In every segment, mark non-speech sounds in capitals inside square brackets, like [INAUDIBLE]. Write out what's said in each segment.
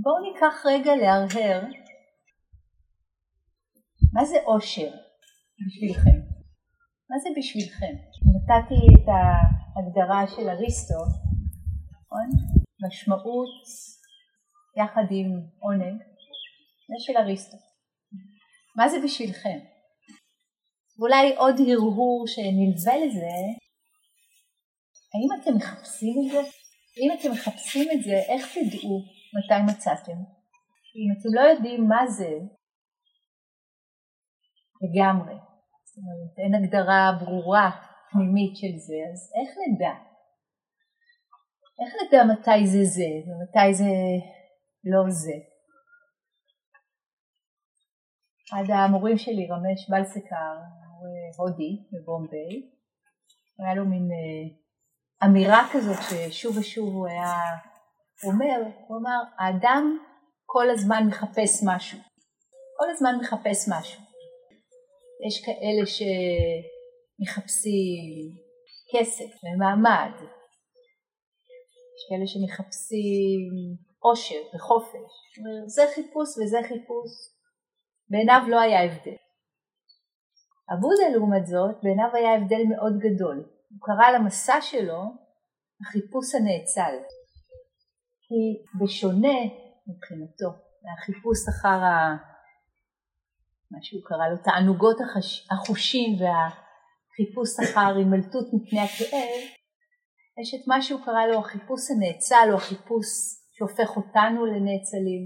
בואו ניקח רגע להרהר מה זה אושר בשבילכם? מה זה בשבילכם? נתתי את ההגדרה של אריסטו, נכון? משמעות יחד עם עונג, זה של אריסטו. מה זה בשבילכם? ואולי עוד הרהור שנלווה לזה, האם אתם מחפשים את זה? אם אתם מחפשים את זה, איך תדעו מתי מצאתם? אם אתם לא יודעים מה זה לגמרי, זאת אומרת אין הגדרה ברורה פנימית של זה, אז איך נדע? איך נדע מתי זה זה ומתי זה לא זה? אחד המורים שלי, רמש בלסקר, הודי בבומביי, היה לו מין אה, אמירה כזאת ששוב ושוב הוא היה אומר, הוא אמר, האדם כל הזמן מחפש משהו, כל הזמן מחפש משהו. יש כאלה שמחפשים כסף ומעמד, יש כאלה שמחפשים עושר וחופש, זה חיפוש וזה חיפוש, בעיניו לא היה הבדל. הבודה לעומת זאת, בעיניו היה הבדל מאוד גדול. הוא קרא למסע שלו החיפוש הנאצל. כי בשונה מבחינתו מהחיפוש אחר ה... מה שהוא קרא לו תענוגות החש... החושים והחיפוש אחר הימלטות מפני הכאב, יש את מה שהוא קרא לו החיפוש הנאצל או החיפוש שהופך אותנו לנאצלים.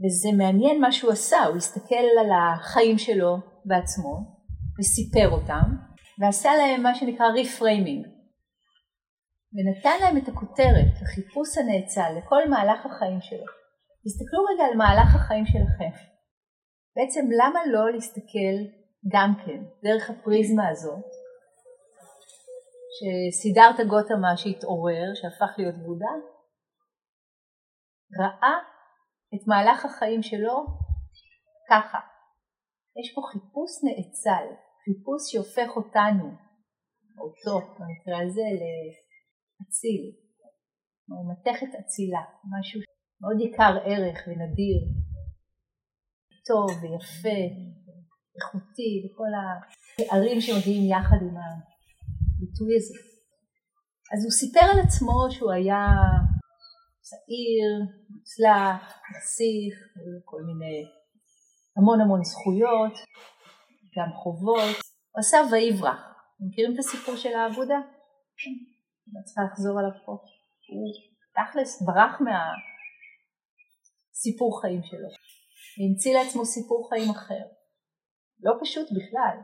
וזה מעניין מה שהוא עשה, הוא הסתכל על החיים שלו בעצמו וסיפר אותם ועשה להם מה שנקרא ריפריימינג ונתן להם את הכותרת, החיפוש הנאצל לכל מהלך החיים שלו. תסתכלו רגע על מהלך החיים שלכם. בעצם למה לא להסתכל גם כן דרך הפריזמה הזאת שסידרת גותמה שהתעורר, שהפך להיות בודה, ראה את מהלך החיים שלו ככה. יש פה חיפוש נאצל, חיפוש שהופך אותנו, אותו במקרה הזה, לאציל, או מתכת אצילה, משהו מאוד יקר ערך ונדיר, טוב ויפה, איכותי, וכל התארים שמגיעים יחד עם הביטוי הזה. אז הוא סיפר על עצמו שהוא היה צעיר, מוצלח, נסיך, כל מיני, המון המון זכויות, גם חובות, הוא עשה ויברח. אתם מכירים את הסיפור של העבודה? אני צריכה לחזור עליו פה. הוא תכלס ברח מהסיפור חיים שלו, והמציא לעצמו סיפור חיים אחר. לא פשוט בכלל.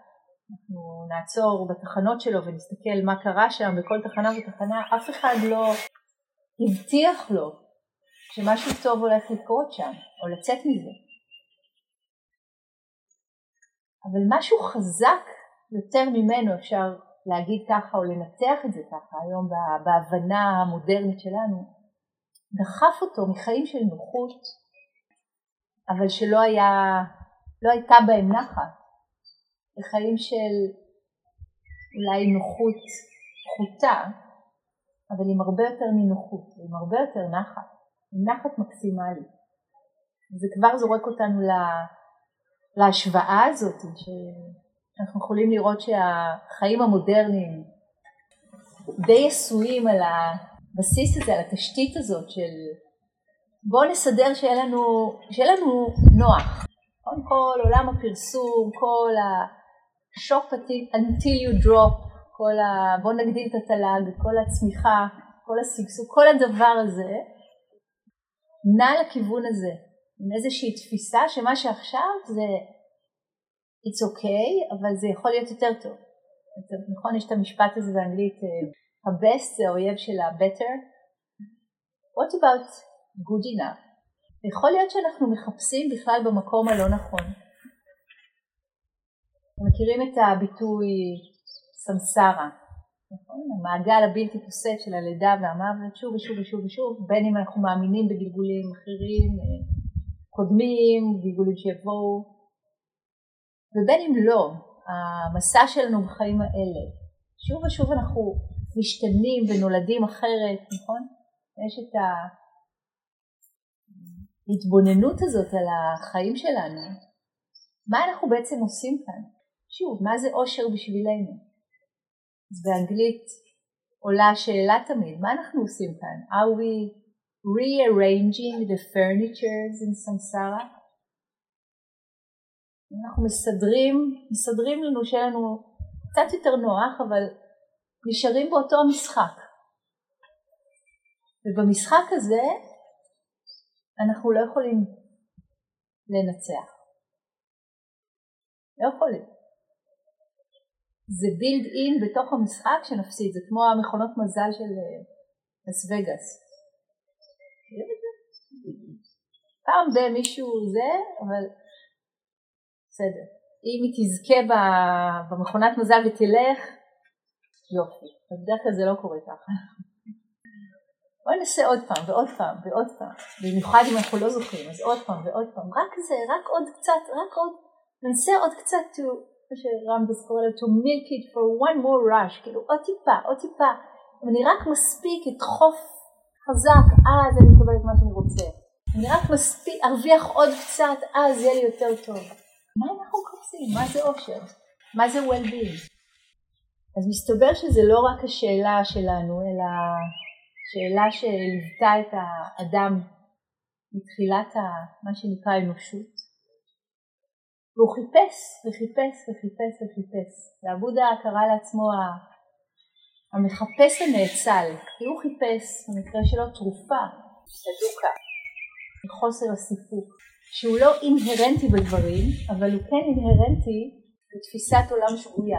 אנחנו נעצור בתחנות שלו ונסתכל מה קרה שם בכל תחנה ותחנה, אף אחד לא הבטיח לו שמשהו טוב הולך לקרות שם, או לצאת מזה. אבל משהו חזק יותר ממנו, אפשר להגיד ככה או לנתח את זה ככה היום בהבנה המודרנית שלנו, דחף אותו מחיים של נוחות, אבל שלא היה, לא הייתה בהם נחת, לחיים של אולי נוחות פחותה, אבל עם הרבה יותר נינוחות, עם הרבה יותר נחת, עם נחת מקסימלית. זה כבר זורק אותנו להשוואה הזאת, שאנחנו יכולים לראות שהחיים המודרניים די עשויים על הבסיס הזה, על התשתית הזאת של בואו נסדר שיהיה לנו, שיהיה לנו נוח. קודם כל עולם הפרסום, כל ה-shop until you drop, כל ה... בואו נגדיל את התל"ג, כל הצמיחה, כל השגשוג, כל הדבר הזה, נע לכיוון הזה, עם איזושהי תפיסה שמה שעכשיו זה it's okay, אבל זה יכול להיות יותר טוב. נכון, יש את המשפט הזה באנגלית, ה-best זה האויב של ה-better. What about good enough? יכול להיות שאנחנו מחפשים בכלל במקום הלא נכון. מכירים את הביטוי סמסרה, נכון? המעגל הבלתי פוסק של הלידה והמוות שוב ושוב ושוב ושוב, בין אם אנחנו מאמינים בגלגולים אחרים, אה, קודמים, גלגולים שיבואו, ובין אם לא, המסע שלנו בחיים האלה, שוב ושוב אנחנו משתנים ונולדים אחרת, נכון? יש את ההתבוננות הזאת על החיים שלנו, מה אנחנו בעצם עושים כאן? שוב, מה זה אושר בשבילנו? אז באנגלית עולה השאלה תמיד, מה אנחנו עושים כאן? Are we rearranging the furnitures in samsara? אנחנו מסדרים, מסדרים לנו שיהיה לנו קצת יותר נוח, אבל נשארים באותו המשחק. ובמשחק הזה אנחנו לא יכולים לנצח. לא יכולים. זה בילד אין בתוך המשחק שנפסיד, זה כמו המכונות מזל של לס וגאס. פעם במישהו זה, אבל בסדר. אם היא תזכה במכונת מזל ותלך, יופי. בדרך כלל זה לא קורה ככה. בואי נעשה עוד פעם ועוד פעם ועוד פעם, במיוחד אם אנחנו לא זוכרים, אז עוד פעם ועוד פעם, רק זה, רק עוד קצת, רק עוד, ננסה עוד קצת, to, כמו שרמב"ס קורא לו, to milk it for one more rush, כאילו עוד טיפה, עוד טיפה, אם אני רק מספיק אדחוף חזק, אז אני מקבל את מה שאני רוצה, אני רק מספיק, ארוויח עוד קצת, אז יהיה לי יותר טוב. מה אנחנו מחפשים? מה זה אושר? מה זה well-being? אז מסתבר שזה לא רק השאלה שלנו, אלא שאלה שליוותה את האדם מתחילת ה, מה שנקרא אנושות. והוא חיפש וחיפש וחיפש וחיפש. ועבודה קרא לעצמו המחפש הנאצל, כי הוא חיפש, במקרה שלו, תרופה, סדוקה, מחוסר הסיפוק, שהוא לא אינהרנטי בדברים, אבל הוא כן אינהרנטי בתפיסת עולם שגויה,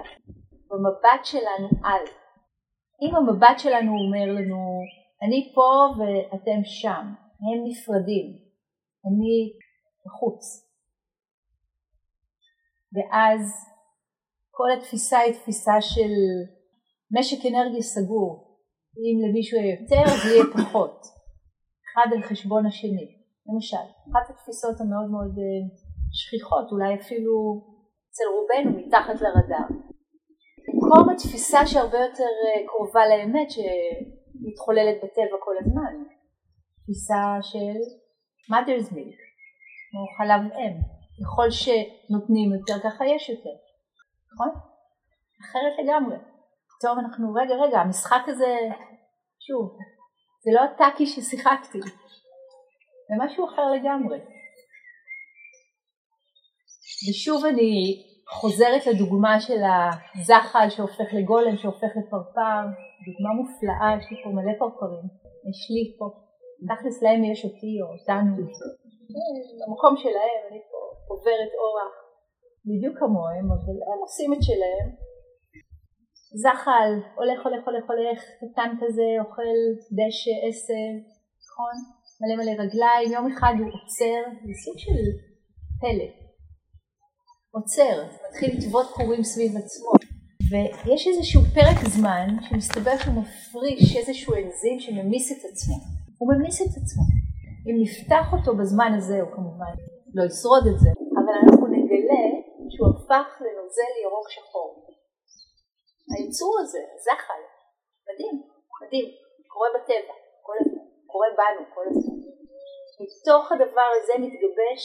במבט שלנו על. אם המבט שלנו אומר לנו אני פה ואתם שם, הם נפרדים, אני בחוץ. ואז כל התפיסה היא תפיסה של משק אנרגיה סגור, אם למישהו יהיה יותר אז יהיה פחות, אחד על חשבון השני, למשל, אחת התפיסות המאוד מאוד אה, שכיחות, אולי אפילו אצל רובנו מתחת לרדאר. במקום התפיסה שהרבה יותר אה, קרובה לאמת, מתחוללת בטבע כל הזמן. תפיסה של mother's milk, כמו חלב אם. ככל שנותנים יותר ככה יש יותר, נכון? אחרת לגמרי. פתאום אנחנו, רגע רגע, המשחק הזה, שוב, זה לא הטאקי ששיחקתי, זה משהו אחר לגמרי. ושוב אני חוזרת לדוגמה של הזחל שהופך לגולם, שהופך לפרפר, דוגמה מופלאה, יש לי פה מלא פרפרים, יש לי פה, תכלס להם יש אותי או אותנו, במקום שלהם, אני פה עוברת אורח בדיוק כמוהם, אבל הם עושים את שלהם. זחל, הולך הולך הולך הולך, קטן כזה, אוכל דשא, עשב, נכון? מלא מלא רגליים, יום אחד הוא עוצר, זה סוג של פלא. עוצר, מתחיל לטוות קורים סביב עצמו. ויש איזשהו פרק זמן שמסתבר שהוא מפריש איזשהו אנזים שממיס את עצמו. הוא ממיס את עצמו. אם נפתח אותו בזמן הזה, הוא כמובן לא ישרוד את זה, אבל אנחנו נגלה שהוא הפך לנוזל ירוק שחור. היצור הזה, זחל, מדהים, מדהים, קורה בטבע, כל הזמן, קורה בנו כל הזמן. מתוך הדבר הזה מתגבש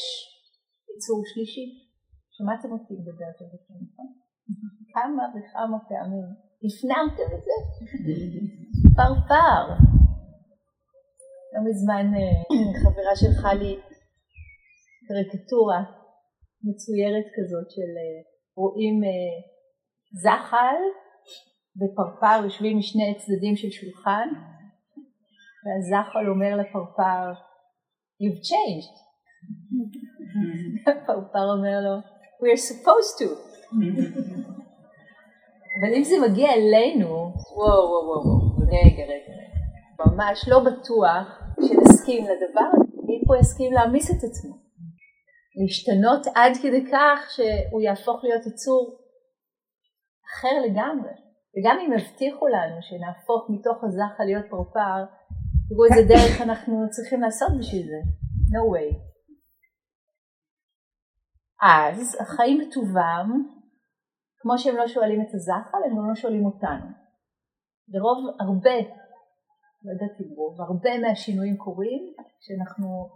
יצור שלישי. שמעתם אותי מדברת על זה, נכון? כמה וכמה פעמים הפנמתם את זה? פרפר. לא מזמן אה, חברה שלחה לי קריקטורה מצוירת כזאת של אה, רואים אה, זחל ופרפר יושבים משני צדדים של שולחן והזחל אומר לפרפר You've changed. [LAUGHS] הפרפר אומר לו We are supposed to. אבל אם זה מגיע אלינו, וואו וואו וואו, רגע רגע ממש לא בטוח שנסכים לדבר הזה, מי פה יסכים להעמיס את עצמו, להשתנות עד כדי כך שהוא יהפוך להיות יצור אחר לגמרי, וגם אם הבטיחו לנו שנהפוך מתוך הזחל להיות פרפר, תראו איזה דרך אנחנו צריכים לעשות בשביל זה, no way. אז החיים בטובם, כמו שהם לא שואלים את הזחל, הם גם לא שואלים אותנו. לרוב הרבה, לא יודעת אם רוב, הרבה מהשינויים קורים כשאנחנו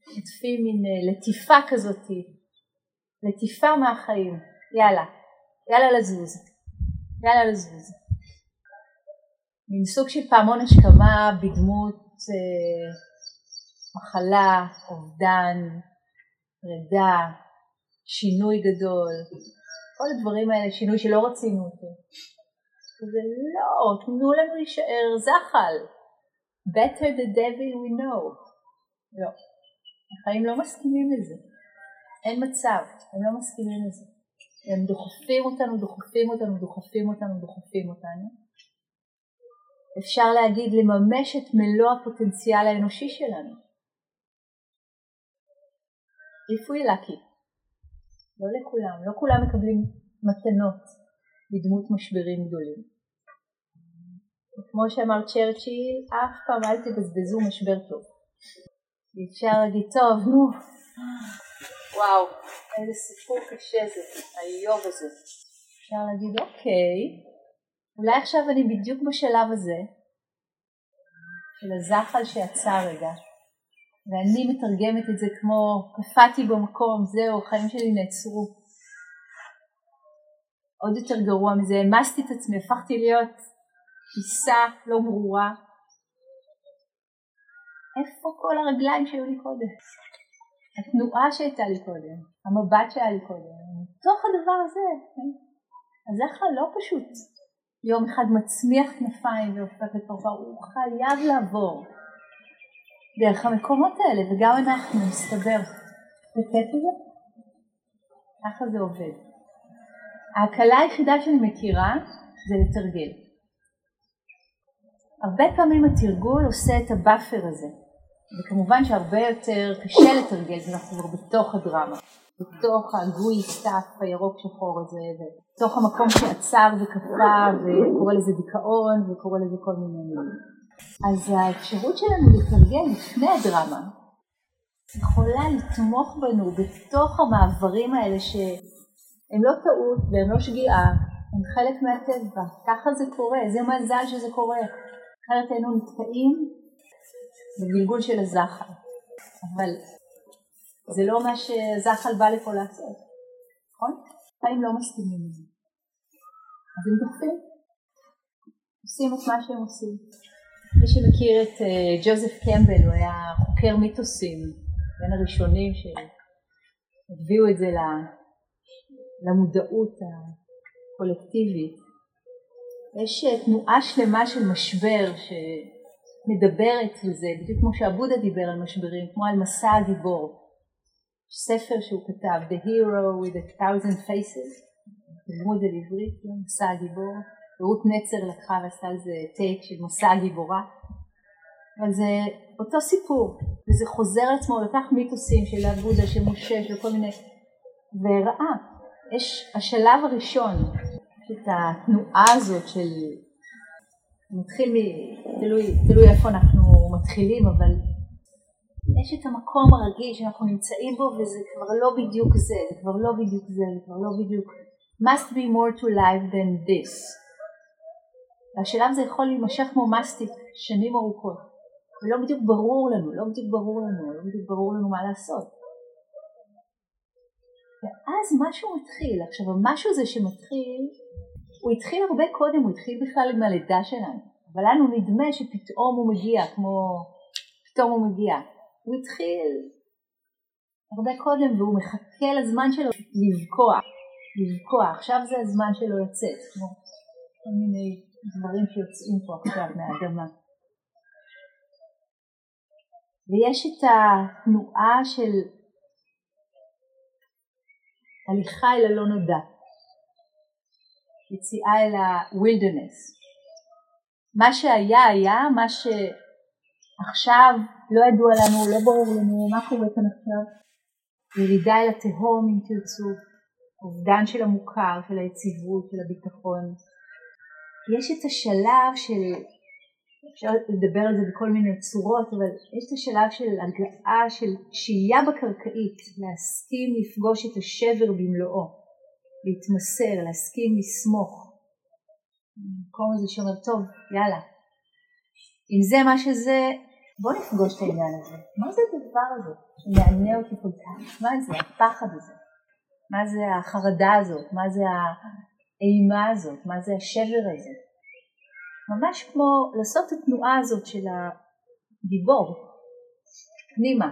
משתפים מין אה, לטיפה כזאתי, לטיפה מהחיים, יאללה, יאללה לזוז, יאללה לזוז. מין סוג של פעמון השכמה בדמות אה, מחלה, אובדן, פרידה, שינוי גדול, כל הדברים האלה, שינוי שלא רצינו אותו. זה לא, תנו לנו להישאר זחל. better the devil we know. לא. החיים לא מסכימים לזה. אין מצב, הם לא מסכימים לזה. הם דוחפים אותנו, דוחפים אותנו, דוחפים אותנו, דוחפים אותנו. אפשר להגיד לממש את מלוא הפוטנציאל האנושי שלנו. If we lucky. לא לכולם, לא כולם מקבלים מתנות בדמות משברים גדולים. כמו שאמר צ'רצ'יל, אף פעם אל תבזבזו משבר טוב. אפשר להגיד, טוב, נו, וואו, איזה סיפור קשה זה, האיוב הזה. אפשר להגיד, אוקיי, אולי עכשיו אני בדיוק בשלב הזה, של הזחל שעצר רגע, ואני מתרגמת את זה כמו, קפאתי במקום, זהו, החיים שלי נעצרו. עוד יותר גרוע מזה, העמסתי את עצמי, הפכתי להיות פיסה לא ברורה. איפה כל הרגליים שהיו לי קודם? התנועה שהייתה לי קודם, המבט שהיה לי קודם, מתוך הדבר הזה, כן? אז איך לא פשוט יום אחד מצמיח כנפיים והופך לתופעה, הוא חייב לעבור דרך המקומות האלה, וגם אנחנו, מסתבר. זה כיף לזה? ככה זה עובד. ההקלה היחידה שאני מכירה זה לתרגל. הרבה פעמים התרגול עושה את ה buffer הזה, וכמובן שהרבה יותר קשה לתרגל כשאנחנו כבר בתוך הדרמה, בתוך ה gooey stuff הירוק שחור הזה, בתוך המקום שעצר וקפא וקורא לזה דיכאון וקורא לזה כל מיני מילים. אז האפשרות שלנו לתרגל לפני הדרמה יכולה לתמוך בנו בתוך המעברים האלה שהם לא טעות והם לא שגיאה, הם חלק מהטבע, ככה זה קורה, איזה מזל שזה קורה. אחרת היינו נתקעים בגלגול של הזחל. אבל זה לא מה שזחל בא לפה לעשות, נכון? חיים לא מסכימים לזה. אז הם דוחפים, עושים את מה שהם עושים. מי שמכיר את uh, ג'וזף קמבל, הוא היה חוקר מיתוסים, בין הראשונים שהביאו את זה למודעות הקולקטיבית. יש אה, תנועה שלמה של משבר שמדברת על זה, בדיוק כמו שעבודה דיבר על משברים, כמו על מסע הגיבור. ספר שהוא כתב, The Hero with a Thousand Faces, תרגמו את זה לעברית, לא? מסע הגיבור. רות נצר לקחה ועשתה על זה טייק של מסע הגיבורה. אבל זה אותו סיפור, וזה חוזר עצמו, לקח מיתוסים של עבודה, של משה, של כל מיני, וראה, יש השלב הראשון את התנועה הזאת של, מתחיל מ... תלוי, תלוי איפה אנחנו מתחילים, אבל יש את המקום הרגיל שאנחנו נמצאים בו וזה כבר לא בדיוק זה, זה כבר לא בדיוק זה, זה כבר לא בדיוק must be more to life than this. והשלב הזה יכול להימשך כמו מסטיק שנים ארוכות, ולא בדיוק ברור לנו, לא בדיוק ברור לנו, לא בדיוק ברור לנו מה לעשות. ואז משהו מתחיל, עכשיו המשהו הזה שמתחיל הוא התחיל הרבה קודם, הוא התחיל בכלל עם הלידה שלנו, אבל לנו נדמה שפתאום הוא מגיע, כמו פתאום הוא מגיע. הוא התחיל הרבה קודם והוא מחכה לזמן שלו לבקוע, לבקוע, עכשיו זה הזמן שלו לצאת, כמו כל מיני דברים שיוצאים פה עכשיו מהאדמה. ויש את התנועה של הליכה אל הלא נודע. יציאה אל ה-wilderness. מה שהיה היה, מה שעכשיו לא ידוע לנו, לא ברור לנו מה קורה כאן עכשיו. ירידה אל התהום אם תרצו, אובדן של המוכר, של היציבות, של הביטחון. יש את השלב של, אפשר לדבר על זה בכל מיני צורות, אבל יש את השלב של הגעה של שהייה בקרקעית, להסכים לפגוש את השבר במלואו. להתמסר, להסכים לסמוך. המקום הזה שאומר, טוב, יאללה. אם זה מה שזה, בוא נפגוש את העניין הזה. מה זה הדבר הזה שמענה אותי כל כך? מה זה הפחד הזה? מה זה החרדה הזאת? מה זה האימה הזאת? מה זה השבר הזה? ממש כמו לעשות את התנועה הזאת של הגיבור פנימה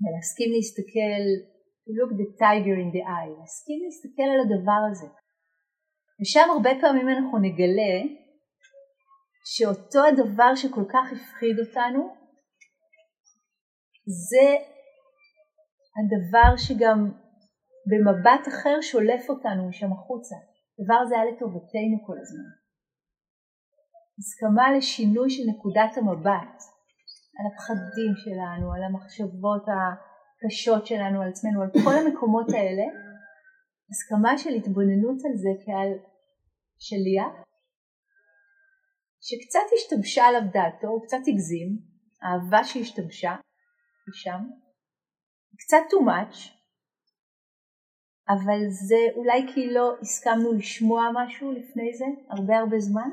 ולהסכים להסתכל look the tiger in the eye, להסכים להסתכל על הדבר הזה. ושם הרבה פעמים אנחנו נגלה שאותו הדבר שכל כך הפחיד אותנו זה הדבר שגם במבט אחר שולף אותנו משם החוצה. הדבר הזה היה לטובתנו כל הזמן. הסכמה לשינוי של נקודת המבט על הפחדים שלנו, על המחשבות הקשות שלנו על עצמנו, על כל המקומות האלה, הסכמה של התבוננות על זה כעל שליח, שקצת השתבשה עליו דעתו, הוא קצת הגזים, האהבה שהשתבשה, היא שם, קצת too much, אבל זה אולי כי לא הסכמנו לשמוע משהו לפני זה, הרבה הרבה זמן,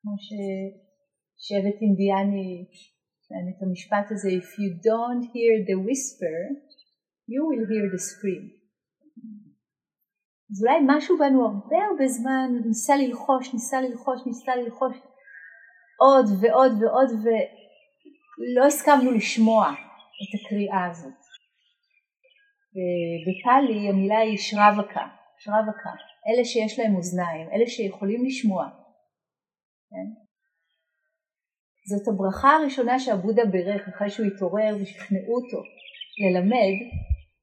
כמו ששבט אינדיאני את המשפט הזה, If you don't hear the whisper, you will hear the scream. אז אולי משהו בנו הרבה הרבה זמן ניסה ללחוש, ניסה ללחוש, ניסה ללחוש עוד ועוד ועוד ולא הסכמנו לשמוע את הקריאה הזאת. בפאלי המילה היא שראבקה, שראבקה, אלה שיש להם אוזניים, אלה שיכולים לשמוע. כן? זאת הברכה הראשונה שהבודה בירך אחרי שהוא התעורר ושכנעו אותו ללמד,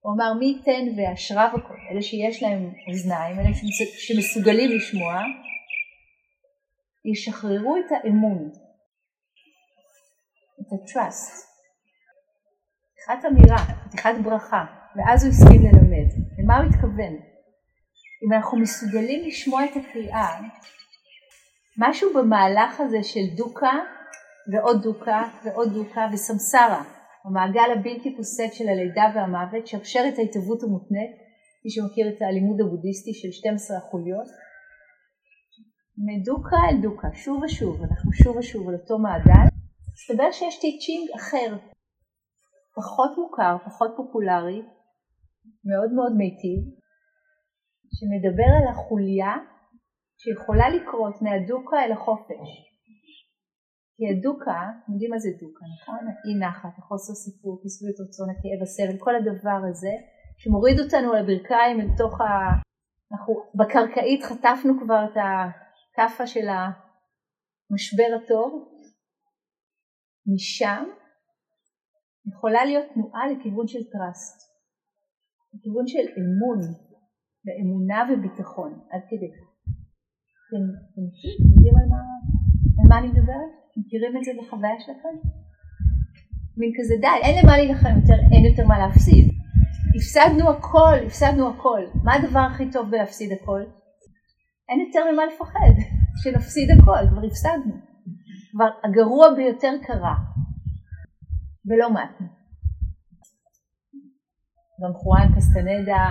הוא אמר מי ייתן ואשרב הכל, אלה שיש להם אוזניים, אלה שמסוגלים לשמוע, ישחררו את האמון, את ה-trust, פתיחת אמירה, פתיחת ברכה, ואז הוא הסכים ללמד. למה הוא התכוון? אם אנחנו מסוגלים לשמוע את הקריאה, משהו במהלך הזה של דוקה ועוד דוקה ועוד דוקה וסמסרה, המעגל הבלתי פוסק של הלידה והמוות, שרשר את ההתהוות המותנית, מי שמכיר את הלימוד הבודהיסטי של 12 החוליות, מדוקה אל דוקה, שוב ושוב, אנחנו שוב ושוב על אותו מעגל, מסתבר שיש טיצ'ינג אחר, פחות מוכר, פחות פופולרי, מאוד מאוד מיטיב, שמדבר על החוליה שיכולה לקרות מהדוקה אל החופש. כי הדוקה, אתם יודעים מה זה דוקה, נכון? אי נחת, החוסר סיפור, כיסוי רצון, הכאב, הסבל, כל הדבר הזה, שמוריד אותנו על הברכיים אל תוך ה... אנחנו בקרקעית חטפנו כבר את הכאפה של המשבר הטוב, משם יכולה להיות תנועה לכיוון של טראסט, לכיוון של אמון, ואמונה וביטחון, עד כדי כך. אתם מה, על מה אני מדברת? מכירים את זה בחוויה שלכם? מין כזה די, אין למה להילחם יותר, אין יותר מה להפסיד. הפסדנו הכל, הפסדנו הכל. מה הדבר הכי טוב בלהפסיד הכל? אין יותר ממה לפחד, שנפסיד הכל, כבר הפסדנו. כבר הגרוע ביותר קרה, ולא מתנו. גם חואן קסטנדה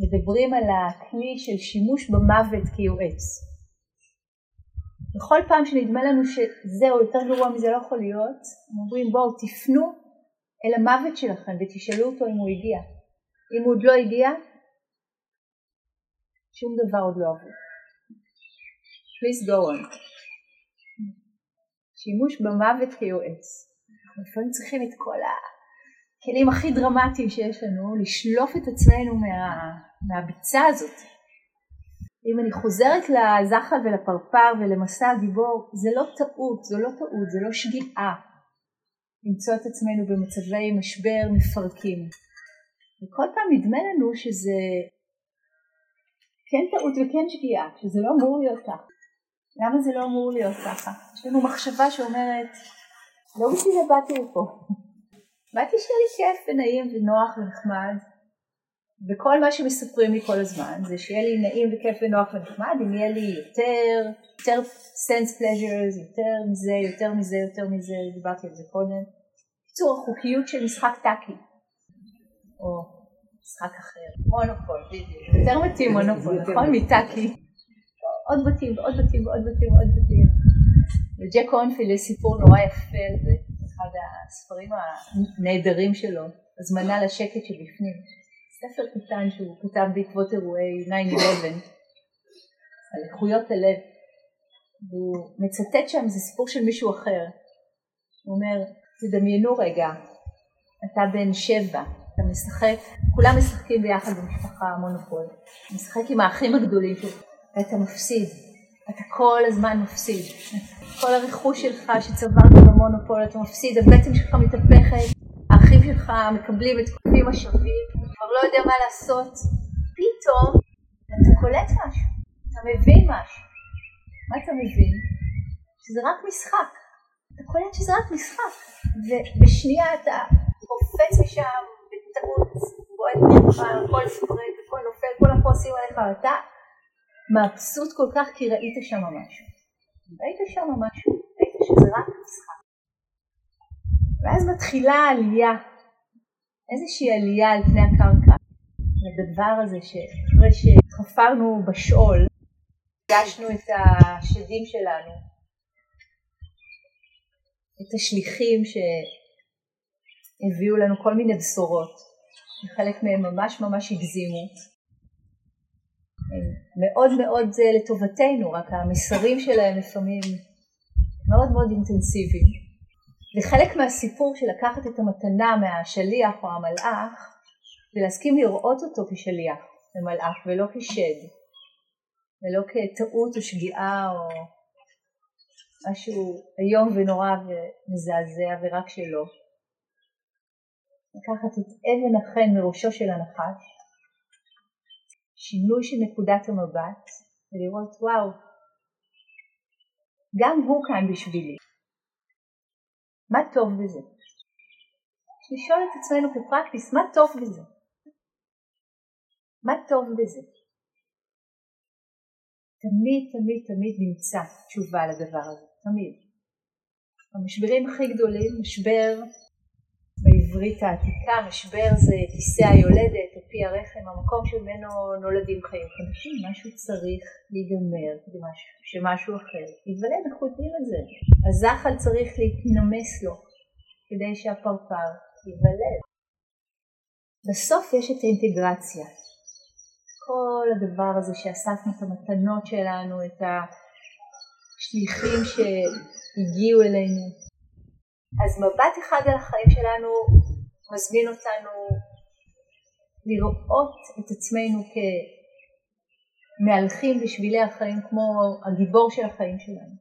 מדברים על הכלי של שימוש במוות כיועץ. בכל פעם שנדמה לנו שזהו יותר גרוע מזה לא יכול להיות, הם אומרים בואו תפנו אל המוות שלכם ותשאלו אותו אם הוא הגיע. אם הוא עוד לא הגיע, שום דבר עוד לא עבור. Please go on. שימוש במוות כיועץ. אנחנו לפעמים צריכים את כל הכלים הכי דרמטיים שיש לנו, לשלוף את עצמנו מה, מהביצה הזאת. אם אני חוזרת לזחל ולפרפר ולמסע הגיבור, זה לא טעות, זו לא טעות, זה לא שגיאה למצוא את עצמנו במצבי משבר מפרקים. וכל פעם נדמה לנו שזה כן טעות וכן שגיאה, שזה לא אמור להיות ככה. למה זה לא אמור להיות ככה? יש לנו מחשבה שאומרת, לא בשביל זה באתי לפה. [LAUGHS] באתי שיהיה לי כיף ונעים ונוח ונחמד, וכל מה שמספרים לי כל הזמן זה שיהיה לי נעים וכיף ונוח ונחמד, אם יהיה לי יותר, יותר sense pleasures, יותר מזה, יותר מזה, יותר מזה, דיברתי על זה קודם. בקיצור, החוקיות של משחק טאקי, או משחק אחר, מונופול, בדיוק, יותר מתאים מונופול, [LAUGHS] נכון? מטאקי. עוד בתים ועוד בתים ועוד בתים ועוד בתים. לג'ק קורנפילד יש סיפור נורא יפה על זה, אחד הספרים הנהדרים שלו, הזמנה לשקט שבפנים. ספר קטן שהוא כתב בעקבות אירועי 9-11 על איכויות הלב. והוא מצטט שם, זה סיפור של מישהו אחר. הוא אומר, תדמיינו רגע, אתה בן שבע, אתה משחק, כולם משחקים ביחד במשפחה מונופול, משחק עם האחים הגדולים שלך, ואתה מפסיד, אתה כל הזמן מפסיד. כל הרכוש שלך שצברת במונופול אתה מפסיד, הבטן שלך מתהפכת, האחים שלך מקבלים את כותבים השווים, לא יודע מה לעשות, פתאום אתה קולט משהו, אתה מבין משהו. מה אתה מבין? שזה רק משחק. אתה קולט שזה רק משחק, ובשנייה אתה קופץ משם בטעות, בועט משולחן, הכל ספרק, הכל נופל, כולם כועסים עליך, אתה מבסוט כל כך כי ראית שם משהו. ראית שם משהו, ראית שזה רק משחק. ואז מתחילה העלייה, איזושהי עלייה על פני הקרקע, לדבר הזה שאחרי שחפרנו בשאול, הגשנו את השדים שלנו, את השליחים שהביאו לנו כל מיני בשורות, וחלק מהם ממש ממש הגזימו. הם מאוד מאוד לטובתנו, רק המסרים שלהם לפעמים מאוד מאוד אינטנסיביים. וחלק מהסיפור של לקחת את המתנה מהשליח או המלאך, זה להסכים לראות אותו כשליח ומלאך ולא כשד. ולא כטעות או שגיאה או משהו איום ונורא ומזעזע ורק שלא. לקחת את אבן החן מראשו של הנחש, שינוי של נקודת המבט ולראות וואו, גם הוא כאן בשבילי. מה טוב בזה? לשאול את עצמנו כפרקטיס, מה טוב בזה? מה טוב בזה? תמיד תמיד תמיד נמצא תשובה לדבר הזה, תמיד. המשברים הכי גדולים, משבר בעברית העתיקה, משבר זה כיסא היולדת פי הרחם, המקום שממנו נולדים חיים חדשים, משהו צריך להיגמר שמשהו אחר ייוולד, אנחנו יודעים את זה. הזחל צריך להתנמס לו כדי שהפרפר ייוולד. בסוף יש את האינטגרציה, כל הדבר הזה שאספנו את המתנות שלנו, את השליחים שהגיעו אלינו. אז מבט אחד על החיים שלנו מזמין אותנו לראות את עצמנו כמהלכים בשבילי החיים כמו הגיבור של החיים שלנו.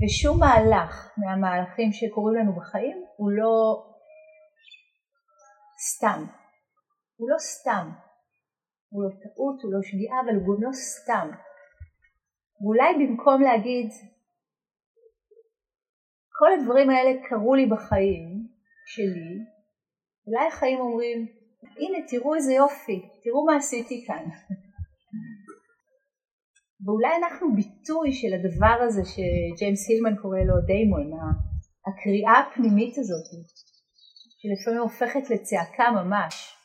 ושום מהלך מהמהלכים שקורים לנו בחיים הוא לא סתם. הוא לא סתם. הוא לא טעות, הוא לא שגיאה, אבל הוא גם לא סתם. ואולי במקום להגיד, כל הדברים האלה קרו לי בחיים שלי, אולי החיים אומרים, הנה תראו איזה יופי, תראו מה עשיתי כאן. ואולי אנחנו ביטוי של הדבר הזה שג'יימס הילמן קורא לו דיימון, הקריאה הפנימית הזאת, שלפעמים הופכת לצעקה ממש.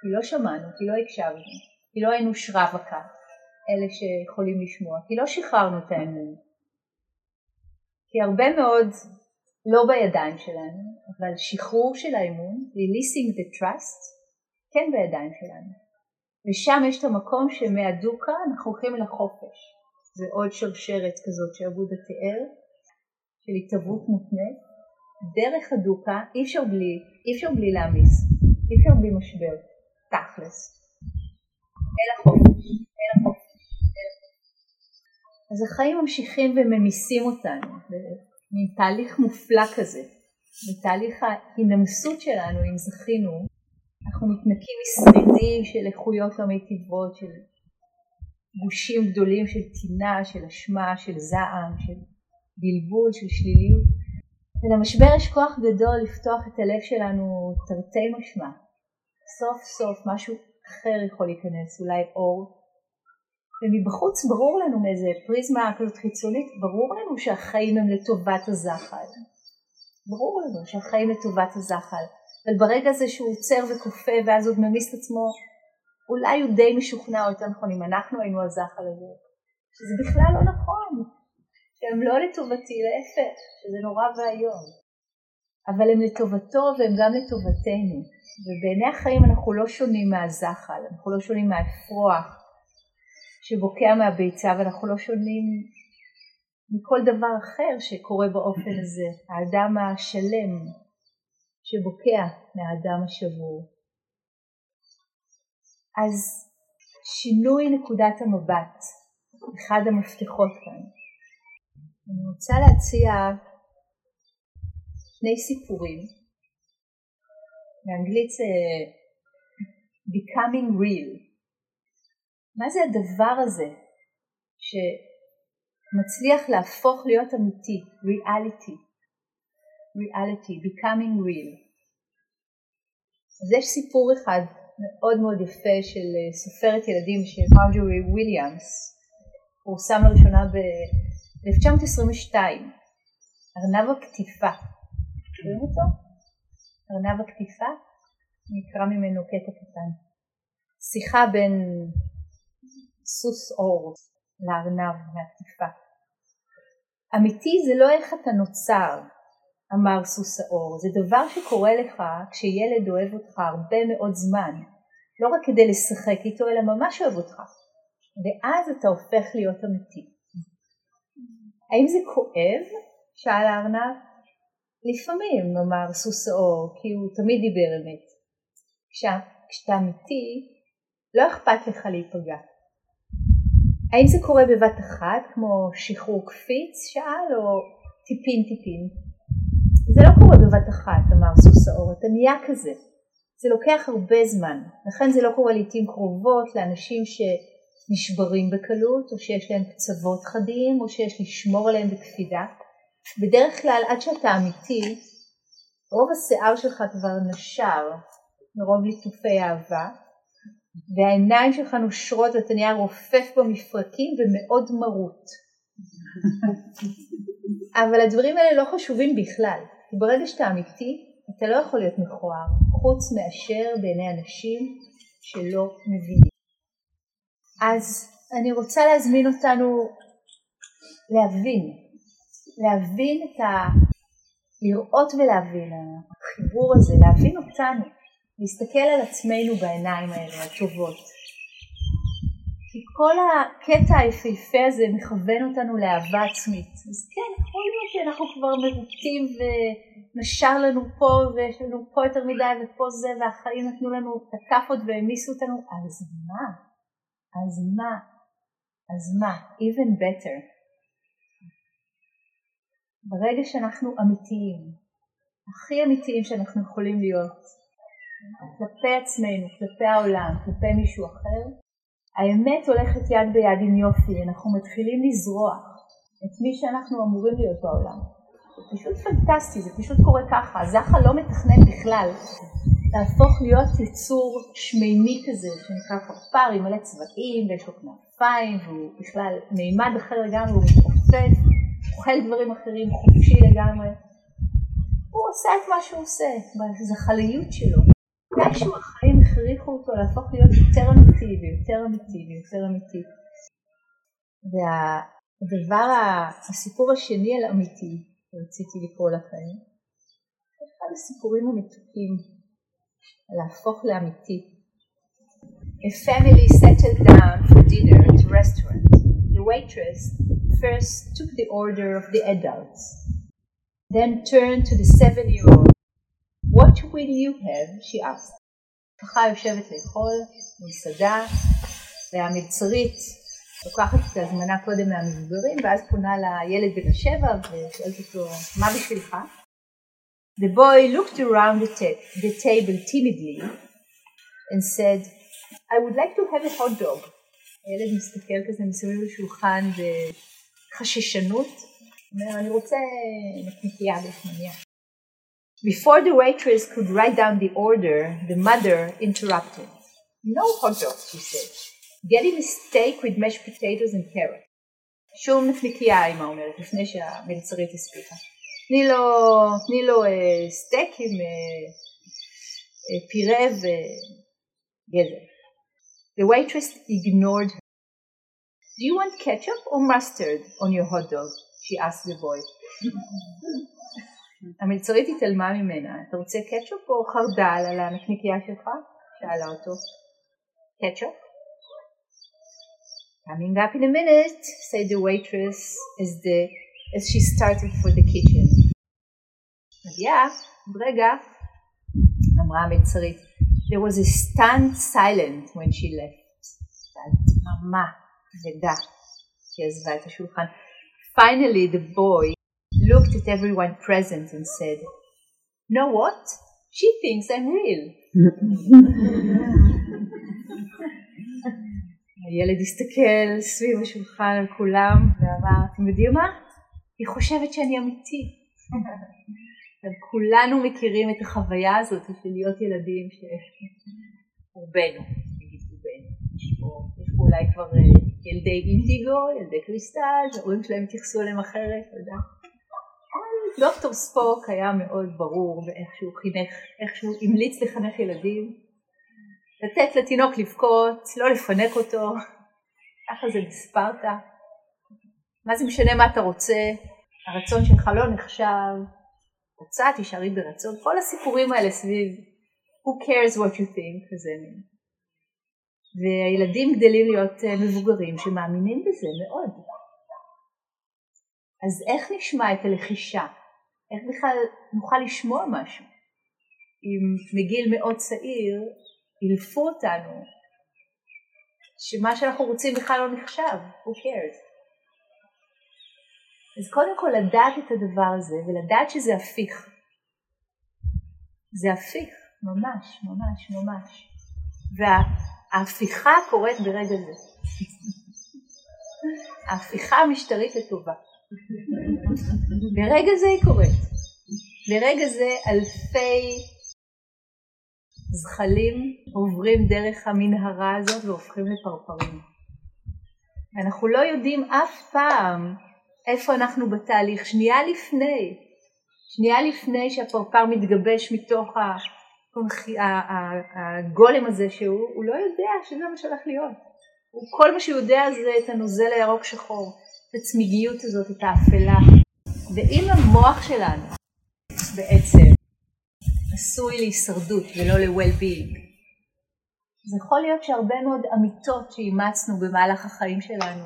כי לא שמענו, כי לא הקשבנו, כי לא היינו שרווקה, אלה שיכולים לשמוע, כי לא שחררנו את האמון. כי הרבה מאוד לא בידיים שלנו, אבל שחרור של האמון, releasing the trust, כן בידיים שלנו. ושם יש את המקום שמהדוקה אנחנו הולכים לחופש. זה עוד שרשרת כזאת שעבודה תיאר, של התהוות מותנית. דרך הדוקה אי אפשר בלי, אי אפשר בלי להעמיס, אי אפשר בלי משבר. תכלס. אל החופש, אל החופש, אל החופש. אז החיים ממשיכים וממיסים אותנו, במין תהליך מופלא כזה, בתהליך ההינמסות שלנו, אם זכינו, אנחנו מתנקים משרידים של איכויות לא מיטיבות, של גושים גדולים של טינה, של אשמה, של זעם, של בלבול, של שליליות. ולמשבר יש כוח גדול לפתוח את הלב שלנו תרתי משמע, סוף סוף משהו אחר יכול להיכנס, אולי אור. ומבחוץ ברור לנו מאיזה פריזמה כזאת חיצונית, ברור לנו שהחיים הם לטובת הזחל. ברור לנו שהחיים לטובת הזחל. אבל ברגע הזה שהוא עוצר וכופה ואז עוד ממיס את עצמו, אולי הוא די משוכנע, או יותר נכון, אם אנחנו היינו הזחל הזה, שזה בכלל לא נכון. שהם לא לטובתי, להפך, שזה נורא ואיום. אבל הם לטובתו והם גם לטובתנו. ובעיני החיים אנחנו לא שונים מהזחל, אנחנו לא שונים מהאפרוח שבוקע מהביצה ואנחנו לא שונים מכל דבר אחר שקורה באופן הזה. האדם השלם שבוקע מהאדם השבור. אז שינוי נקודת המבט, אחד המפתחות כאן. אני רוצה להציע שני סיפורים, באנגלית זה becoming real. מה זה הדבר הזה שמצליח להפוך להיות אמיתי, reality, reality, becoming real. אז יש סיפור אחד מאוד מאוד יפה של סופרת ילדים של מרג'ורי וויליאמס, פורסם לראשונה ב-1922, ארנב הקטיפה. מכירים אותו? ארנב הקטיפה? אני אקרא ממנו קטע קטן. שיחה בין סוס אור לארנב מהקטיפה. אמיתי זה לא איך אתה נוצר, אמר סוס האור, זה דבר שקורה לך כשילד אוהב אותך הרבה מאוד זמן, לא רק כדי לשחק איתו אלא ממש אוהב אותך, ואז אתה הופך להיות אמיתי. האם זה כואב? שאל הארנב. לפעמים, אמר סוס האור, כי הוא תמיד דיבר אמת. כשאתה אמיתי, לא אכפת לך להיפגע. האם זה קורה בבת אחת, כמו שחרור קפיץ, שאל, או טיפין טיפין? זה לא קורה בבת אחת, אמר סוס האור, אתה נהיה כזה. זה לוקח הרבה זמן, לכן זה לא קורה לעיתים קרובות לאנשים שנשברים בקלות, או שיש להם קצוות חדים, או שיש לשמור עליהם בקפידה. בדרך כלל עד שאתה אמיתי, רוב השיער שלך כבר נשר מרוב ליטופי אהבה, והעיניים שלך נושרות ואתה נהיה רופף במפרקים ומאוד מרוט. [LAUGHS] אבל הדברים האלה לא חשובים בכלל, כי ברגע שאתה אמיתי, אתה לא יכול להיות מכוער, חוץ מאשר בעיני אנשים שלא מבינים. אז אני רוצה להזמין אותנו להבין, להבין את ה... לראות ולהבין, החיבור הזה, להבין אותנו, להסתכל על עצמנו בעיניים האלה הטובות. כי כל הקטע היפהפה הזה מכוון אותנו לאהבה עצמית. אז כן, יכול להיות שאנחנו כבר מרוטים ונשר לנו פה ויש לנו פה יותר מדי ופה זה והחיים נתנו לנו את הכאפות והעמיסו אותנו, אז מה? אז מה? אז מה? even better. ברגע שאנחנו אמיתיים, הכי אמיתיים שאנחנו יכולים להיות, כלפי עצמנו, כלפי העולם, כלפי מישהו אחר, האמת הולכת יד ביד עם יופי, אנחנו מתחילים לזרוע את מי שאנחנו אמורים להיות בעולם. זה פשוט פנטסטי, זה פשוט קורה ככה, הזחל לא מתכנן בכלל להפוך להיות יצור שמימי כזה, שנקרא פרפר עם מלא צבעים ויש לו כנפיים והוא בכלל מימד אחר לגמרי, הוא מתעופף, אוכל דברים אחרים, חופשי לגמרי. הוא עושה את מה שהוא עושה, בזחליות שלו. מתישהו החיים הכריחו אותו להפוך להיות יותר אמיתי ויותר אמיתי ויותר אמיתי. והדבר, הסיפור השני על אמיתי שרציתי לקרוא לכם, אחד הסיפורים המתוקים להפוך לאמיתי. A family settled down for dinner at a restaurant. The waitress first took the order of the adults, then turned to the seven-year-old What will you have? she asked. ככה יושבת לאכול במסעדה, והמלצרית לוקחת את ההזמנה קודם מהמבוגרים, ואז פונה לילד בן השבע ושואלת אותו, מה בשבילך? The boy looked around the, ta- the table timidly and said, I would like to have a hot dog. הילד מסתכל כזה מסביב לשולחן בחששנות, אומר, אני רוצה נקניקייה בשמניה. Before the waitress could write down the order, the mother interrupted. No hot dogs, she said. Get him a steak with mashed potatoes and carrot. שום נקניקייה, אמא אומרת, לפני שהמלצרית הספיקה. תני לו, תני לו אה, סטייק עם אה, אה, פירה וגזר. The waitress ignored her. Do you want ketchup or mustard on your hot dog? she asked the boy. המלצרית התעלמה ממנה, אתה רוצה קטשופ או חרדל על הנקניקייה שלך? שאלה אותו. קטשופ? Coming up in a minute, said the waitress as, the, as she started for the kitchen. מגיעה, רגע, אמרה המלצרית. There was a stunned silence when she left. דממה כבדה כשהיא עזבה את השולחן. Finally the boy looked at everyone present and said, Know what? She thinks I'm real. הילד הסתכל סביב השולחן על כולם ואמר, אתם יודעים מה? היא חושבת שאני אמיתי. כולנו מכירים את החוויה הזאת של להיות ילדים שרובנו, נגיד רובנו, יש פה, אולי כבר אה, ילדי אינדיגו, ילדי קריסטל, שההורים שלהם התייחסו אליהם אחרת, אתה יודע. דוקטור ספוק היה מאוד ברור באיך שהוא חינך, איך שהוא המליץ לחנך ילדים, לתת לתינוק לבכות, לא לפנק אותו, ככה זה בספרטה. מה זה משנה מה אתה רוצה, הרצון שלך לא נחשב, רוצה תישארי ברצון, כל הסיפורים האלה סביב who cares what you think, כזה מין. והילדים גדלים להיות אה, מבוגרים שמאמינים בזה מאוד. אז איך נשמע את הלחישה? איך בכלל נוכל לשמוע משהו? אם מגיל מאוד צעיר אילפו אותנו שמה שאנחנו רוצים בכלל לא נחשב, who cares? אז קודם כל לדעת את הדבר הזה ולדעת שזה הפיך. זה הפיך, ממש, ממש, ממש. וההפיכה קורית ברגע זה. [LAUGHS] ההפיכה המשטרית לטובה. ברגע זה היא קורית. ברגע זה אלפי זחלים עוברים דרך המנהרה הזאת והופכים לפרפרים. אנחנו לא יודעים אף פעם איפה אנחנו בתהליך, שנייה לפני, שנייה לפני שהפרפר מתגבש מתוך הגולם הזה שהוא, הוא לא יודע שזה מה שהולך להיות. כל מה שהוא יודע זה את הנוזל הירוק שחור, הצמיגיות הזאת, את האפלה. ואם המוח שלנו בעצם עשוי להישרדות ולא ל-well-being, זה יכול להיות שהרבה מאוד אמיתות שאימצנו במהלך החיים שלנו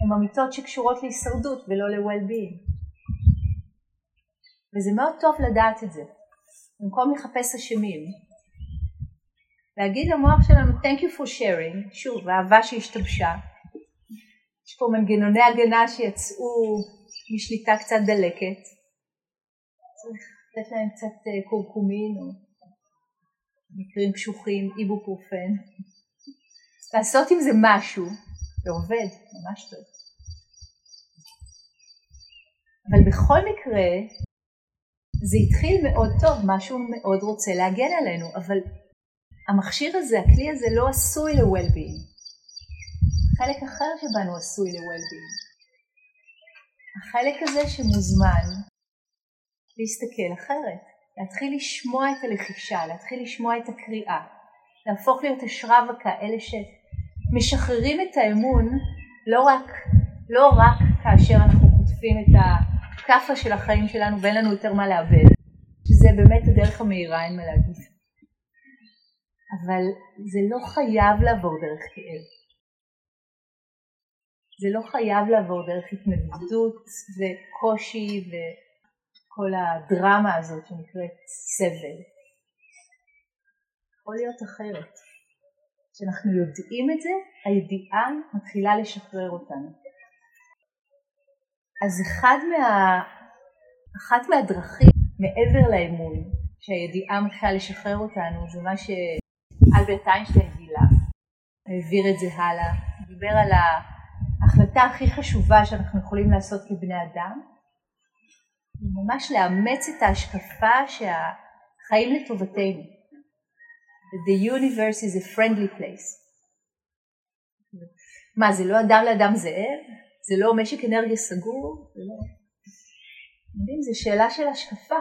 הן אמיתות שקשורות להישרדות ולא ל-well-being. וזה מאוד טוב לדעת את זה. במקום לחפש אשמים, להגיד למוח שלנו Thank you for sharing, שוב, האהבה שהשתבשה. יש פה מנגנוני הגנה שיצאו משליטה קצת דלקת. צריך לתת להם קצת אה, קורקומין או מקרים קשוחים, איבופורפן. לעשות עם זה משהו זה עובד, ממש טוב. אבל בכל מקרה, זה התחיל מאוד טוב, משהו מאוד רוצה להגן עלינו, אבל המכשיר הזה, הכלי הזה לא עשוי ל-well-being. חלק אחר שבנו עשוי ל-well-being. החלק הזה שמוזמן להסתכל אחרת, להתחיל לשמוע את הלחישה, להתחיל לשמוע את הקריאה, להפוך להיות השרווקה, אלה ש... משחררים את האמון לא רק, לא רק כאשר אנחנו חוטפים את הכאפה של החיים שלנו ואין לנו יותר מה לאבד, שזה באמת הדרך המהירה אין מה להגיד. אבל זה לא חייב לעבור דרך כאב. זה לא חייב לעבור דרך התנגדות וקושי וכל הדרמה הזאת שנקראת סבל. יכול להיות אחרת. כשאנחנו יודעים את זה, הידיעה מתחילה לשחרר אותנו. אז אחד מה... אחת מהדרכים מעבר לאמון שהידיעה מתחילה לשחרר אותנו זה מה שאלברט איינשטיין גילה, העביר את זה הלאה, דיבר על ההחלטה הכי חשובה שאנחנו יכולים לעשות כבני אדם, ממש לאמץ את ההשקפה שהחיים לטובתנו. the universe is a friendly place. מה, זה לא אדם לאדם זאב? זה לא משק אנרגיה סגור? זה לא... יודעים, זו שאלה של השקפה.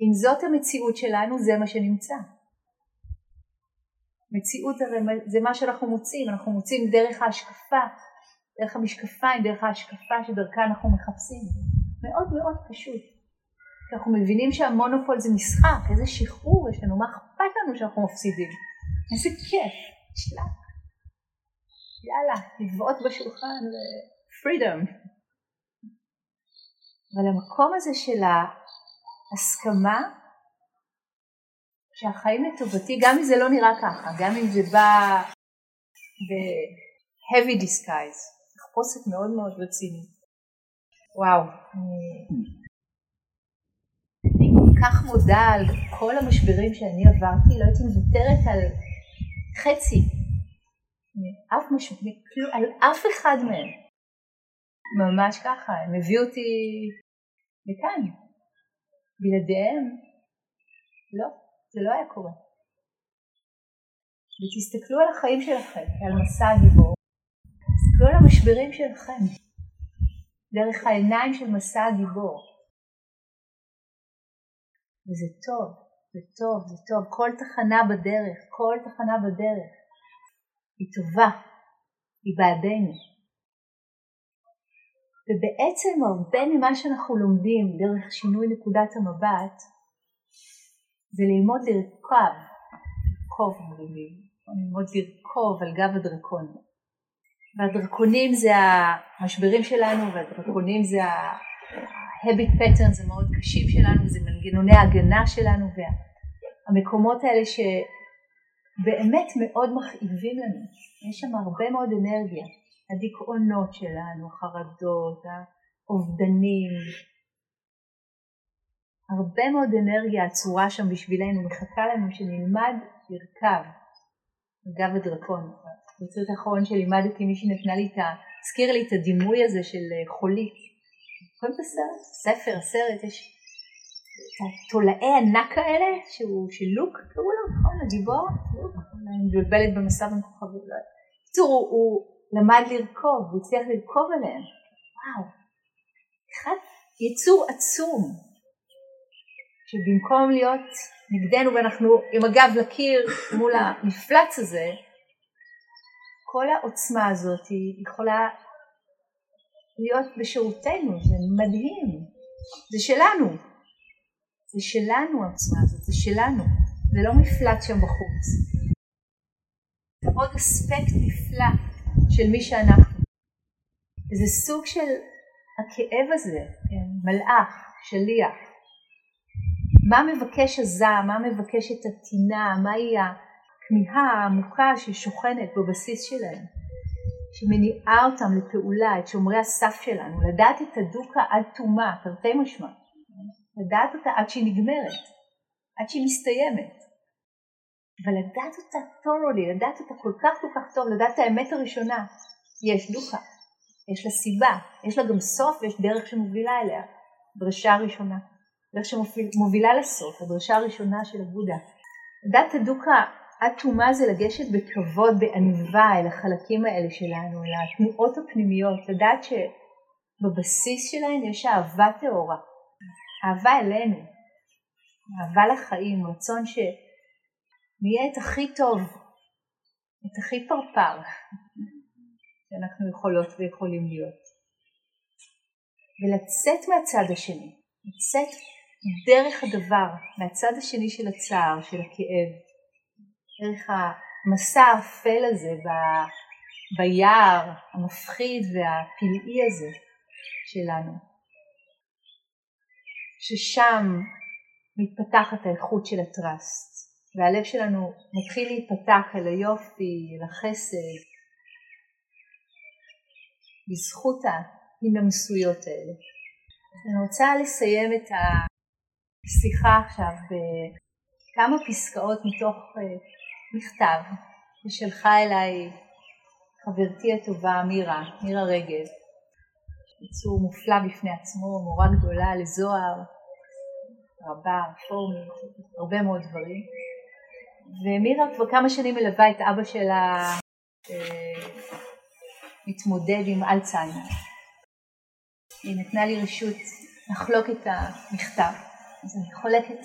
אם זאת המציאות שלנו, זה מה שנמצא. מציאות הרי זה מה שאנחנו מוצאים, אנחנו מוצאים דרך ההשקפה דרך המשקפיים, דרך ההשקפה שדרכה אנחנו מחפשים. מאוד מאוד פשוט. כי אנחנו מבינים שהמונופול זה משחק, איזה שחרור יש לנו, מה אכפת לנו שאנחנו מפסידים? איזה כיף, שלק. יאללה, לבעוט בשולחן ו-freedom. אבל המקום הזה של ההסכמה שהחיים לטובתי, גם אם זה לא נראה ככה, גם אם זה בא ב-heavy disguise, תחפושת מאוד מאוד רצינית. וואו, אני כל כך מודה על כל המשברים שאני עברתי, לא הייתי מוותרת על חצי, אף משבר, על אף אחד מהם. ממש ככה, הם הביאו אותי לכאן. בלעדיהם, לא, זה לא היה קורה. ותסתכלו על החיים שלכם, על מסע הגיבור, תסתכלו על המשברים שלכם, דרך העיניים של מסע הגיבור. וזה טוב, זה טוב, זה טוב, כל תחנה בדרך, כל תחנה בדרך היא טובה, היא בעדינו. ובעצם הרבה ממה שאנחנו לומדים דרך שינוי נקודת המבט זה ללמוד לרכב, לרכוב אומרים, ללמוד לרכוב על גב הדרקון. והדרקונים זה המשברים שלנו והדרקונים זה ה-habit patterns המאוד קשים שלנו, זה מנגנוני ההגנה שלנו והמקומות האלה שבאמת מאוד מכאיבים לנו, יש שם הרבה מאוד אנרגיה, הדיכאונות שלנו, החרדות, האובדנים, הרבה מאוד אנרגיה עצורה שם בשבילנו, מחכה לנו שנלמד לרכב אגב הדרקון. בסרט האחרון שלימדתי מישהי נתנה לי את ה... הזכיר לי את הדימוי הזה של אה, חולית. קוראים את הסרט? ספר, סרט, יש את התולעי ענק האלה, שהוא של לוק, קראו לו, נכון? הגיבור? לוק, אני מבלבלת במסע בין כוכבים, לא יודעת. בקיצור, הוא למד לרכוב, הוא הצליח לרכוב עליהם. וואו, אחד יצור עצום, שבמקום להיות נגדנו ואנחנו עם הגב לקיר מול המפלץ הזה, כל העוצמה הזאת יכולה להיות בשירותנו, זה מדהים, זה שלנו, זה שלנו העוצמה הזאת, זה שלנו, זה לא מפלט שם בחוץ. זה עוד אספקט נפלא של מי שאנחנו. זה סוג של הכאב הזה, כן? מלאך, שליח, מה מבקש הזעם, מה מבקשת הטינה, מהי הכמיהה העמוקה ששוכנת בבסיס שלהם, שמניעה אותם לפעולה, את שומרי הסף שלנו, לדעת את הדוקה עד תומה, תרתי משמע, לדעת אותה עד שהיא נגמרת, עד שהיא מסתיימת, אבל לדעת אותה תורולי, לדעת אותה כל כך כל כך טוב, לדעת את האמת הראשונה, יש דוקה, יש לה סיבה, יש לה גם סוף ויש דרך שמובילה אליה, דרשה הראשונה. דרך שמובילה לסוף, הדרשה הראשונה של הבודה. דת הדוקה עד תומה זה לגשת בכבוד, בענווה אל החלקים האלה שלנו, אל התנועות הפנימיות, לדעת שבבסיס שלהן יש אהבה טהורה, אהבה אלינו, אהבה לחיים, רצון שנהיה את הכי טוב, את הכי פרפר שאנחנו יכולות ויכולים להיות. ולצאת מהצד השני, לצאת דרך הדבר, מהצד השני של הצער, של הכאב, דרך המסע האפל הזה ב, ביער המפחיד והפלאי הזה שלנו, ששם מתפתחת האיכות של הטראסט, והלב שלנו מתחיל להיפתח אל היופי, אל החסד, בזכות ההינמסויות האלה. אני רוצה לסיים את ה... שיחה עכשיו בכמה פסקאות מתוך אה, מכתב ששלחה אליי חברתי הטובה מירה, מירה רגב, יצור מופלא בפני עצמו, מורה גדולה לזוהר, רבה, רפורמית, הרבה מאוד דברים. ומירה כבר כמה שנים מלווה את אבא שלה אה, מתמודד עם אלצהיימר. היא נתנה לי רשות לחלוק את המכתב. אז אני חולקת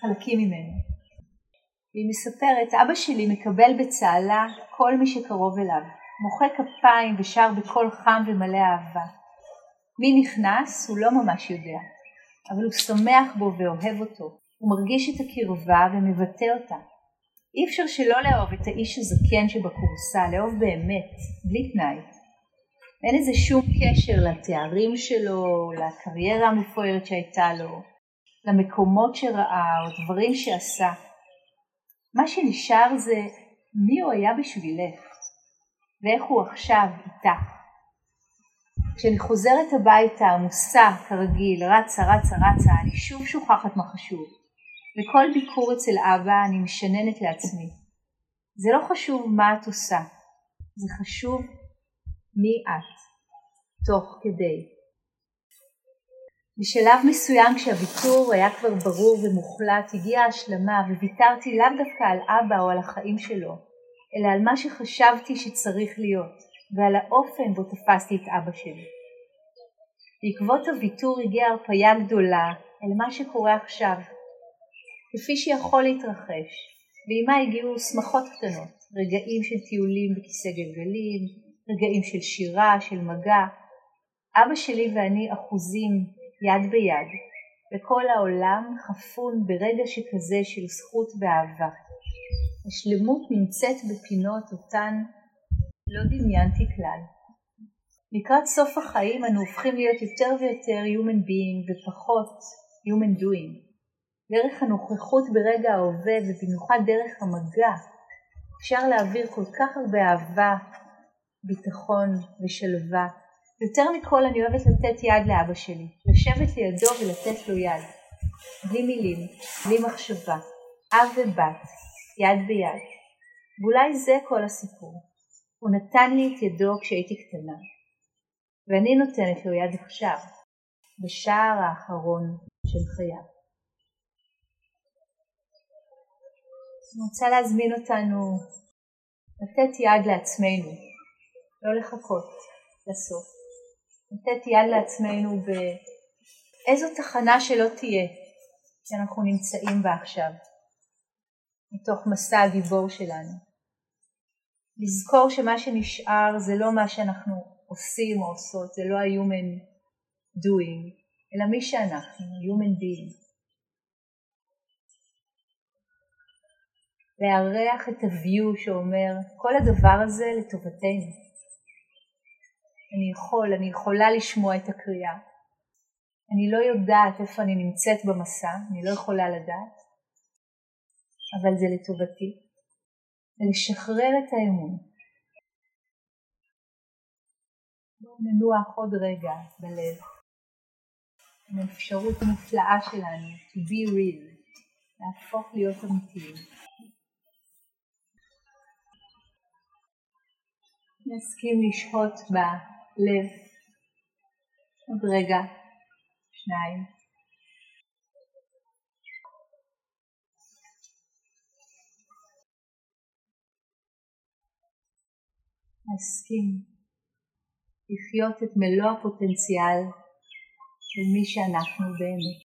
חלקים ממנו. והיא מספרת, אבא שלי מקבל בצהלה כל מי שקרוב אליו, מוחא כפיים ושר בקול חם ומלא אהבה. מי נכנס הוא לא ממש יודע, אבל הוא שמח בו ואוהב אותו. הוא מרגיש את הקרבה ומבטא אותה. אי אפשר שלא לאהוב את האיש הזקן שבכורסה, לאהוב באמת, בלי תנאי. אין איזה שום קשר לתארים שלו, לקריירה המפוארת שהייתה לו, למקומות שראה או דברים שעשה. מה שנשאר זה מי הוא היה בשבילך ואיך הוא עכשיו איתך. כשאני חוזרת הביתה עמוסה כרגיל, רצה רצה רצה, אני שוב שוכחת מה חשוב. וכל ביקור אצל אבא אני משננת לעצמי. זה לא חשוב מה את עושה, זה חשוב מי את, תוך כדי. בשלב מסוים כשהוויתור היה כבר ברור ומוחלט, הגיעה ההשלמה וויתרתי לאו דווקא על אבא או על החיים שלו, אלא על מה שחשבתי שצריך להיות, ועל האופן בו תפסתי את אבא שלי. בעקבות הוויתור הגיעה הרפאיה גדולה אל מה שקורה עכשיו, כפי שיכול להתרחש, ועימה הגיעו שמחות קטנות, רגעים של טיולים בכיסא גלגלים, רגעים של שירה, של מגע. אבא שלי ואני אחוזים יד ביד, וכל העולם חפון ברגע שכזה של זכות ואהבה. השלמות נמצאת בפינות אותן לא דמיינתי כלל. לקראת סוף החיים אנו הופכים להיות יותר ויותר Human being ופחות Human doing. דרך הנוכחות ברגע ההווה ובמיוחד דרך המגע אפשר להעביר כל כך הרבה אהבה, ביטחון ושלווה. יותר מכל אני אוהבת לתת יד לאבא שלי, לשבת לידו ולתת לו יד. בלי מילים, בלי מחשבה, אב ובת, יד ביד. ואולי זה כל הסיפור. הוא נתן לי את ידו כשהייתי קטנה, ואני נותנת לו יד עכשיו, בשער האחרון של חייו. אני רוצה להזמין אותנו לתת יד לעצמנו, לא לחכות לסוף. לתת יד לעצמנו באיזו תחנה שלא תהיה שאנחנו נמצאים בה עכשיו, מתוך מסע הגיבור שלנו. לזכור שמה שנשאר זה לא מה שאנחנו עושים או עושות, זה לא ה-human doing, אלא מי שאנחנו, human being. לארח את ה-view שאומר כל הדבר הזה לטובתנו. אני יכול, אני יכולה לשמוע את הקריאה. אני לא יודעת איפה אני נמצאת במסע, אני לא יכולה לדעת, אבל זה לטובתי. ולשחרר את האמון. בואו ננוח עוד רגע בלב, עם האפשרות המופלאה שלנו to be real, להפוך להיות אמיתיים. נסכים לשהות בלב עוד רגע, שניים. נסכים לחיות את מלוא הפוטנציאל של מי שאנחנו באמת.